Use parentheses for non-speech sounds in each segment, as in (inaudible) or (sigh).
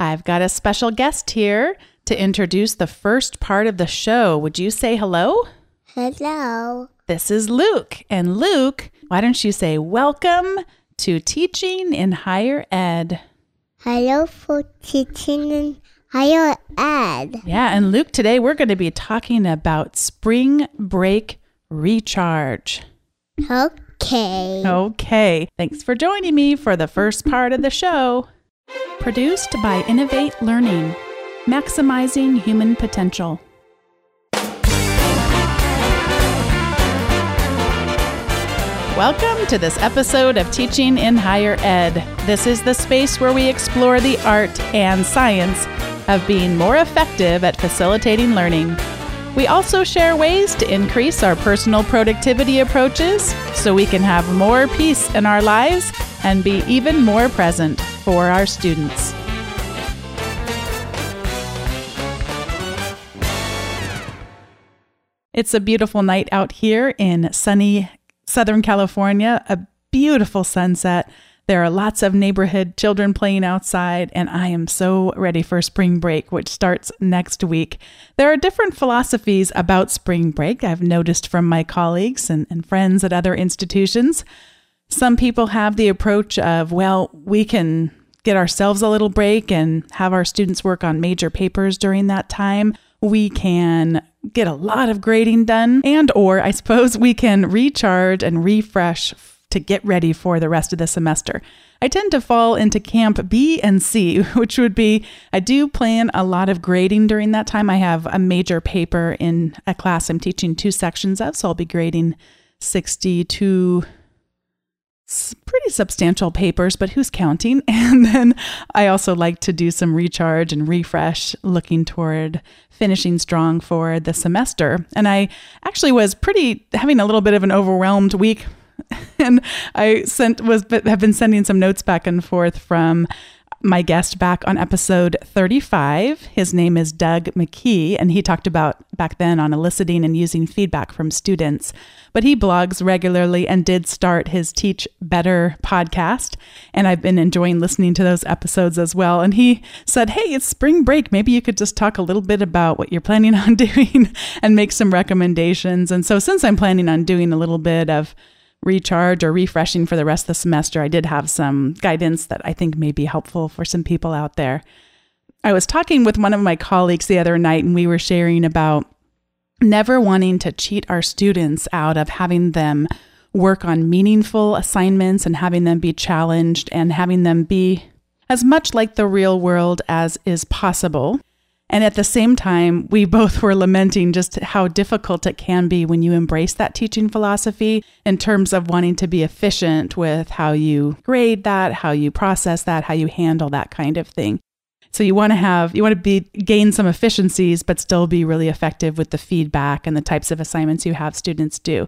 I've got a special guest here to introduce the first part of the show. Would you say hello? Hello. This is Luke. And Luke, why don't you say welcome to Teaching in Higher Ed? Hello for teaching in higher ed. Yeah, and Luke, today we're going to be talking about spring break recharge. Okay. Okay, thanks for joining me for the first part of the show. Produced by Innovate Learning, maximizing human potential. Welcome to this episode of Teaching in Higher Ed. This is the space where we explore the art and science of being more effective at facilitating learning. We also share ways to increase our personal productivity approaches so we can have more peace in our lives and be even more present for our students. It's a beautiful night out here in sunny Southern California, a beautiful sunset. There are lots of neighborhood children playing outside, and I am so ready for spring break, which starts next week. There are different philosophies about spring break, I've noticed from my colleagues and, and friends at other institutions. Some people have the approach of, well, we can get ourselves a little break and have our students work on major papers during that time. We can get a lot of grading done and or I suppose we can recharge and refresh to get ready for the rest of the semester. I tend to fall into camp B and C, (laughs) which would be I do plan a lot of grading during that time. I have a major paper in a class I'm teaching two sections of, so I'll be grading 62 pretty substantial papers, but who's counting? (laughs) And then I also like to do some recharge and refresh, looking toward finishing strong for the semester. And I actually was pretty having a little bit of an overwhelmed week. (laughs) And I sent was have been sending some notes back and forth from my guest back on episode 35. His name is Doug McKee, and he talked about back then on eliciting and using feedback from students. But he blogs regularly and did start his Teach Better podcast. And I've been enjoying listening to those episodes as well. And he said, Hey, it's spring break. Maybe you could just talk a little bit about what you're planning (laughs) on doing and make some recommendations. And so, since I'm planning on doing a little bit of recharge or refreshing for the rest of the semester, I did have some guidance that I think may be helpful for some people out there. I was talking with one of my colleagues the other night, and we were sharing about never wanting to cheat our students out of having them work on meaningful assignments and having them be challenged and having them be as much like the real world as is possible. And at the same time, we (laughs) both were lamenting just how difficult it can be when you embrace that teaching philosophy in terms of wanting to be efficient with how you grade that, how you process that, how you handle that kind of thing. So you want to have you want to be gain some efficiencies but still be really effective with the feedback and the types of assignments you have students do.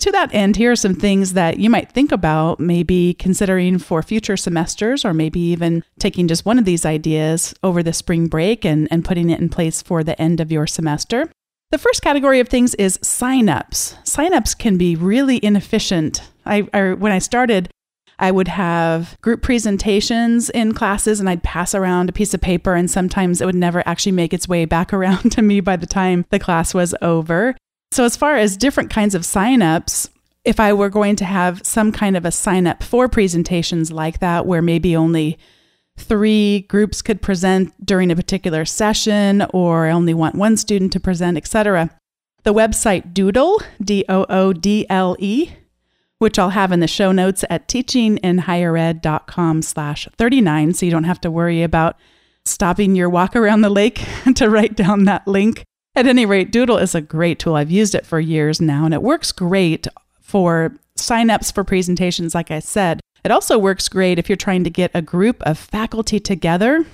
To that end, here are some things that you might think about, maybe considering for future semesters, or maybe even taking just one of these ideas over the spring break and, and putting it in place for the end of your semester. The first category of things is signups. Signups can be really inefficient. I, I when I started, I would have group presentations in classes and I'd pass around a piece of paper, and sometimes it would never actually make its way back (laughs) around to me by the time the class was over. So, as far as different kinds of signups, if I were going to have some kind of a sign up for presentations like that, where maybe only three groups could present during a particular session, or I only want one student to present, etc., the website Doodle, D O O D L E, which I'll have in the show notes at teachinginhighered.com slash 39, so you don't have to worry about stopping your walk around the lake (laughs) to write down that link. At any rate, Doodle is a great tool. I've used it for years now, and it works great for signups for presentations, like I said. It also works great if you're trying to get a group of faculty together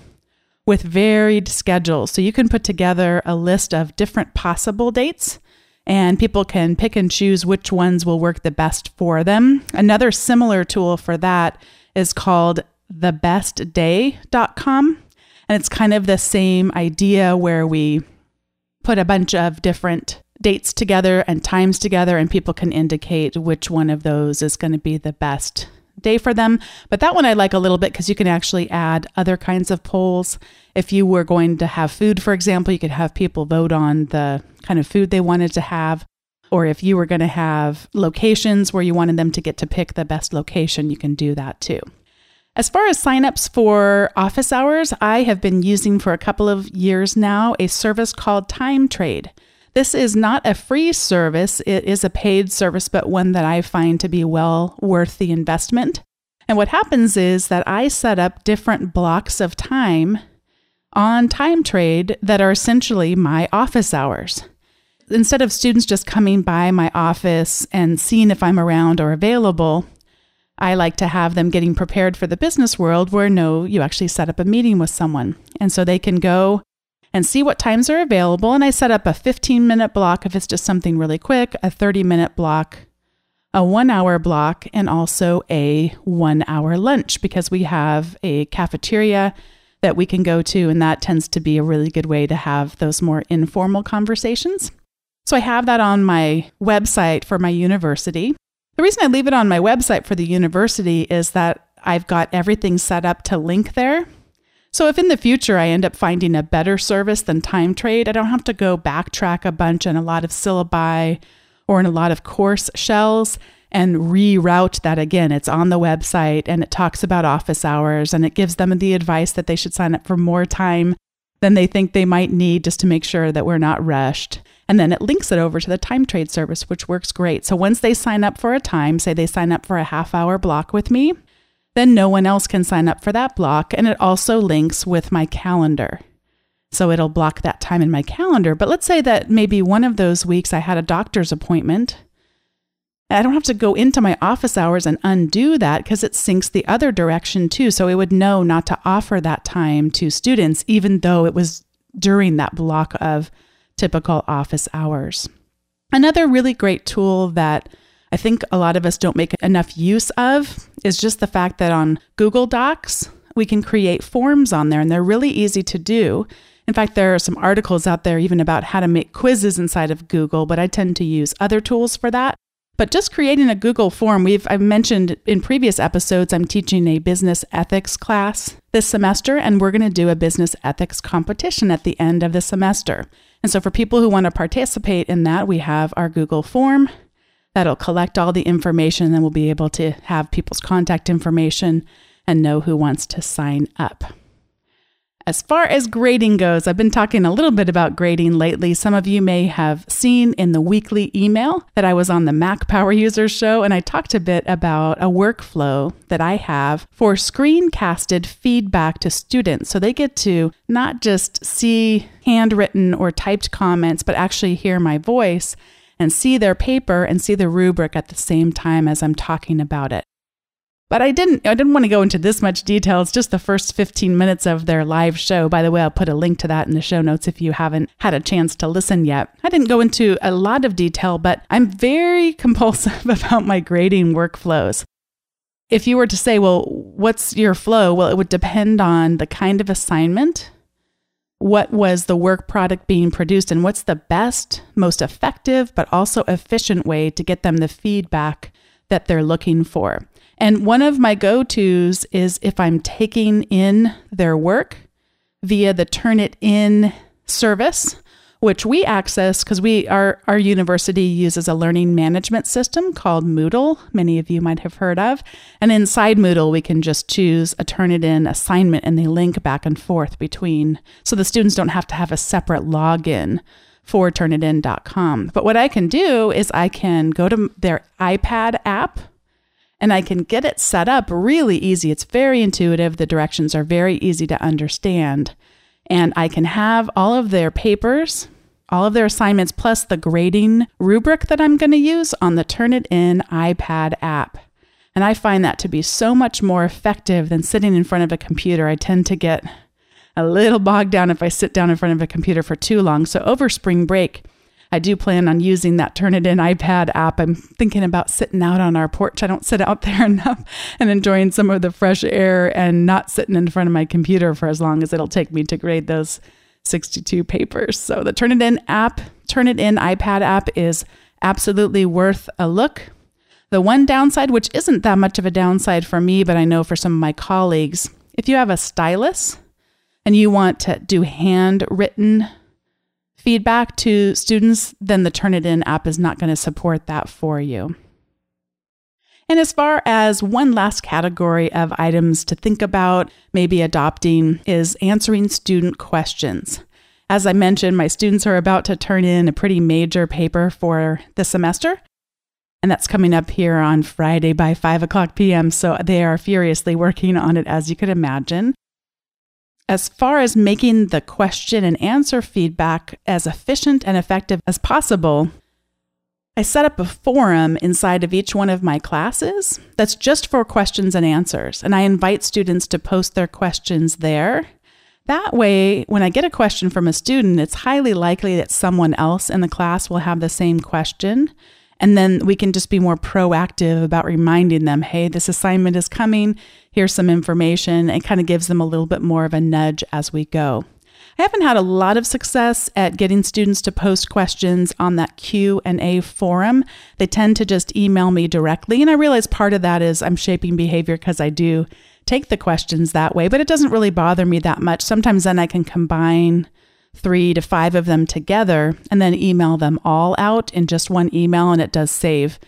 with varied schedules. So you can put together a list of different possible dates and people can pick and choose which ones will work the best for them. Another similar tool for that is called thebestday.com. And it's kind of the same idea where we put a bunch of different dates together and times together, and people can indicate which one of those is going to be the best day for them. But that one I like a little bit because you can actually add other kinds of polls. If you were going to have food, for example, you could have people vote on the kind of food they wanted to have. Or if you were going to have locations where you wanted them to get to pick the best location, you can do that too. As far as signups for office hours, I have been using for a couple of years now a service called Time Trade. This is not a free service, it is a paid service, but one that I find to be well worth the investment. And what happens is that I set up different blocks of time on Time Trade that are essentially my office hours. Instead of students just coming by my office and seeing if I'm around or available, I like to have them getting prepared for the business world where no, you actually set up a meeting with someone. And so they can go and see what times are available. And I set up a 15 minute block if it's just something really quick, a 30 minute block, a one hour block, and also a one hour lunch because we have a cafeteria that we can go to. And that tends to be a really good way to have those more informal conversations. So I have that on my website for my university. The reason I leave it on my website for the university is that I've got everything set up to link there. So if in the future I end up finding a better service than Time Trade, I don't have to go backtrack a bunch and a lot of syllabi or in a lot of course shells and reroute that again. It's on the website and it talks about office hours and it gives them the advice that they should sign up for more time than they think they might need just to make sure that we're not rushed. And then it links it over to the time trade service, which works great. So once they sign up for a time, say they sign up for a half hour block with me, then no one else can sign up for that block. And it also links with my calendar. So it'll block that time in my calendar. But let's say that maybe one of those weeks I had a doctor's appointment. I don't have to go into my office hours and undo that because it syncs the other direction too. So it would know not to offer that time to students, even though it was during that block of typical office hours. Another really great tool that I think a lot of us don't make enough use of is just the fact that on Google Docs, we can create forms on there and they're really easy to do. In fact, there are some articles out there even about how to make quizzes inside of Google, but I tend to use other tools for that. But just creating a Google form, we've I've mentioned in previous episodes I'm teaching a business ethics class this semester and we're going to do a business ethics competition at the end of the semester. And so for people who want to participate in that, we have our Google form that'll collect all the information and then we'll be able to have people's contact information and know who wants to sign up. As far as grading goes, I've been talking a little bit about grading lately. Some of you may have seen in the weekly email that I was on the Mac Power Users show, and I talked a bit about a workflow that I have for screencasted feedback to students. So they get to not just see handwritten or typed comments, but actually hear my voice and see their paper and see the rubric at the same time as I'm talking about it. But I didn't I didn't want to go into this much detail. It's just the first 15 minutes of their live show. By the way, I'll put a link to that in the show notes if you haven't had a chance to listen yet. I didn't go into a lot of detail, but I'm very (laughs) compulsive about my grading workflows. If you were to say, well, what's your flow? Well, it would depend on the kind of assignment, what was the work product being produced, and what's the best, most effective, but also efficient way to get them the feedback that they're looking for. And one of my go tos is if I'm taking in their work via the Turnitin service, which we access because we our our university uses a learning management system called Moodle. Many of you might have heard of. And inside Moodle, we can just choose a Turnitin assignment and they link back and forth between so the students don't have to have a separate login for turnitin.com. But what I can do is I can go to their iPad app and I can get it set up really easy. It's very intuitive. The directions are very easy to understand. And I can have all of their papers, all of their assignments, plus the grading rubric that I'm going to use on the Turnitin iPad app. And I find that to be so much more effective than sitting in front of a computer. I tend to get a little bogged down if I sit down in front of a computer for too long. So over spring break, I do plan on using that Turnitin iPad app. I'm thinking about sitting out on our porch. I don't sit out (laughs) there enough and enjoying some of the fresh air and not sitting in front of my computer for as long as it'll take me to grade those 62 papers. So the Turnitin app, Turnitin iPad app is absolutely worth a look. The one downside, which isn't that much of a downside for me, but I know for some of my colleagues, if you have a stylus and you want to do handwritten feedback to students, then the Turnitin app is not going to support that for you. And as far as one last category of items to think about, maybe adopting, is answering student questions. As I mentioned, my students are about to turn in a pretty major paper for the semester. And that's coming up here on Friday by 5 o'clock p.m. So they are furiously working on it, as you could imagine. As far as making the question and answer feedback as efficient and effective as possible, I set up a forum inside of each one of my classes that's just for questions and answers. And I invite students to post their questions there. That way, when I get a question from a student, it's highly likely that someone else in the class will have the same question. And then we can just be more proactive about reminding them, hey, this assignment is coming. Here's some information. It kind of gives them a little bit more of a nudge as we go. I haven't had a lot of success at getting students to post questions on that Q&A forum. They tend to just email me directly, and I realize part of that is I'm shaping behavior because I do take the questions that way, but it doesn't really bother me that much. Sometimes then I can combine three to five of them together and then email them all out in just one email and it does save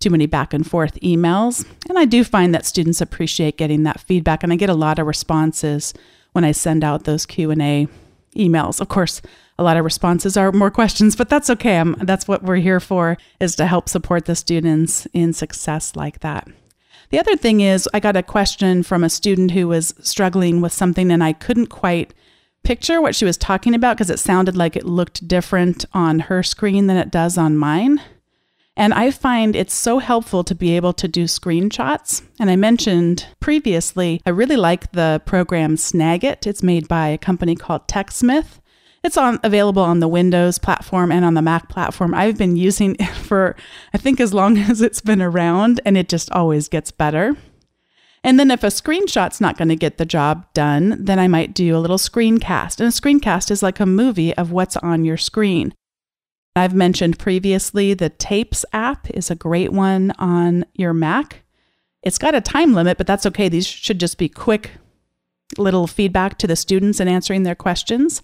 too many back and forth emails. And i do find that students appreciate getting that feedback and i get a lot of responses when i send out those q&a emails. Of course a lot of responses are more questions but that's okay. I'm, that's what we're here for is to help support the students in success like that. The other thing is i got a question from a student who was struggling with something and i couldn't quite picture what she was talking about because it sounded like it looked different on her screen than it does on mine. And I find it's so helpful to be able to do screenshots. And I mentioned previously, I really like the program Snagit. It's made by a company called TechSmith. It's on available on the Windows platform and on the Mac platform. I've been using it (laughs) for I think as long (laughs) as it's been around and it just always gets better. And then if a screenshot's not going to get the job done, then I might do a little screencast. And a screencast is like a movie of what's on your screen. I've mentioned previously the Tapes app is a great one on your Mac. It's got a time limit, but that's okay. These should just be quick little feedback to the students and answering their questions.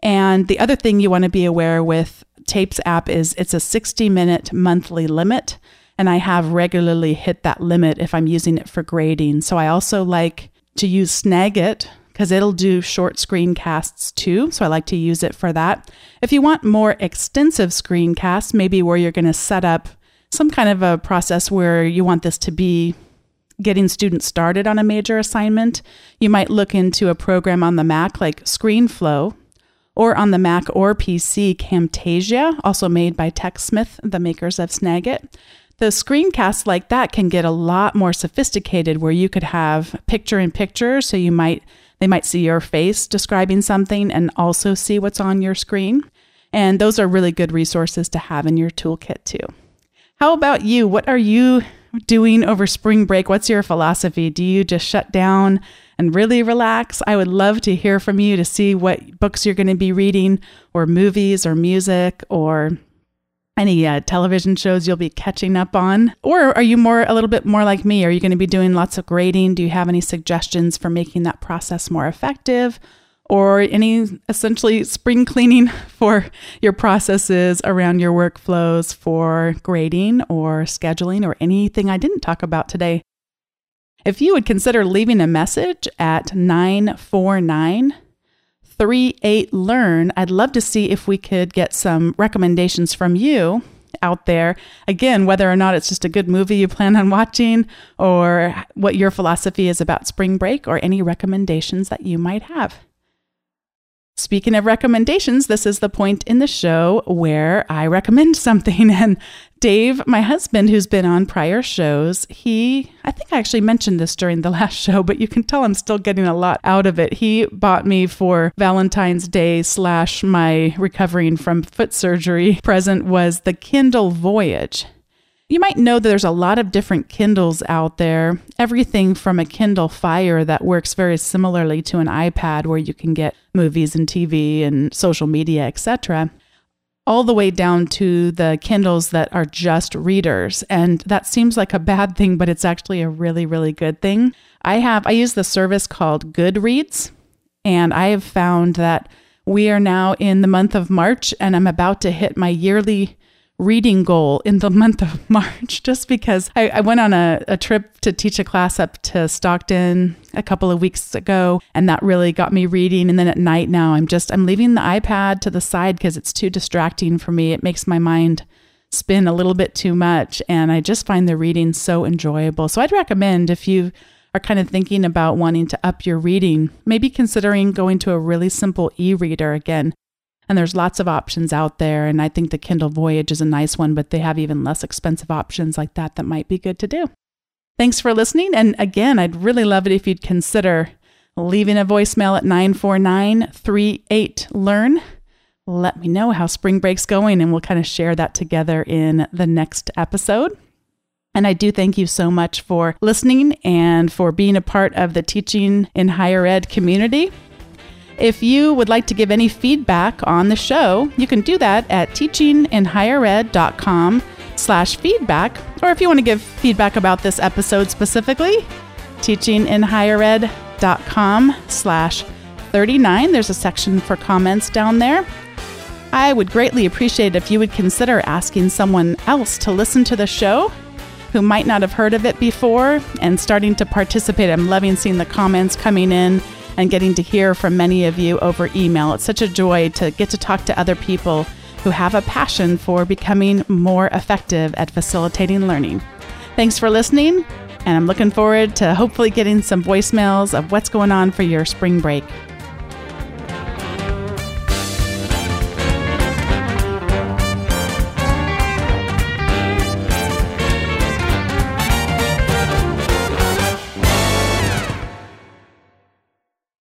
And the other thing you want to be aware with Tapes app is it's a 60 minute monthly limit and I have regularly hit that limit if I'm using it for grading. So I also like to use Snagit because it'll do short screencasts too. So I like to use it for that. If you want more extensive screencasts, maybe where you're going to set up some kind of a process where you want this to be getting students started on a major assignment, you might look into a program on the Mac like ScreenFlow or on the Mac or PC Camtasia, also made by TechSmith, the makers of Snagit the screencasts like that can get a lot more sophisticated where you could have picture in picture. So you might they might see your face describing something and also see what's on your screen. And those are really good resources to have in your toolkit too. How about you? What are you doing over spring break? What's your philosophy? Do you just shut down and really relax? I would love to hear from you to see what books you're going to be reading or movies or music or any uh, television shows you'll be catching up on? Or are you more a little bit more like me? Are you going to be doing lots of grading? Do you have any suggestions for making that process more effective? Or any essentially spring cleaning (laughs) for your processes around your workflows for grading or scheduling or anything I didn't talk about today? If you would consider leaving a message at 949 38 Learn, I'd love to see if we could get some recommendations from you out there. Again, whether or not it's just a good movie you plan on watching or what your philosophy is about spring break or any recommendations that you might have. Speaking of recommendations, this is the point in the show where I recommend (laughs) something. And Dave, my husband, who's been on prior shows, he, I think I actually mentioned this during the (laughs) last show, but you can tell I'm still getting a lot out of it. He bought me for Valentine's Day slash my recovering from foot surgery (laughs) present was the Kindle Voyage. You might know that there's a lot of different Kindles out there. Everything from a Kindle Fire that works very similarly to an iPad where you can get movies and TV and social media, etc., all the way down to the Kindles that are just readers. And that seems like a bad thing, but it's actually a really, really good thing. I have, I use the service called Goodreads, and I have found that we are now in the month of March, and I'm about to hit my yearly reading goal in the (laughs) month of March just because I, I went on a, a, trip to teach a class up to Stockton a couple of weeks ago and that really got me reading. And then at night now I'm just I'm leaving the iPad to the side because it's too distracting for me. It makes my mind spin a little bit too much and I just find the reading so enjoyable. So I'd recommend if you are kind of thinking about wanting to up your reading maybe considering going to a really simple e-reader again and there's lots of options out there. And I think the Kindle Voyage is a nice one, but they have even less expensive options like that that might be good to do. Thanks for listening. And again, I'd really love it if you'd consider leaving a voicemail at 949 38 Learn. Let me know how spring break's going, and we'll kind of share that together in the next episode. And I do thank you so much for listening and for being a part of the Teaching in Higher Ed community. If you would like to give any feedback on the show, you can do that at teachinginhighered.com slash feedback. Or if you want to give feedback about this episode specifically, teachinginhighered.com slash 39. There's a section for comments down there. I would greatly appreciate if you would consider asking someone else to listen to the show who might not have heard of it before and starting to participate. I'm loving seeing the comments coming in and getting to hear from many of you over email. It's such a joy to get to talk to other people who have a passion for becoming more effective at facilitating learning. Thanks for listening, and I'm looking forward to hopefully getting some voicemails of what's going on for your spring break.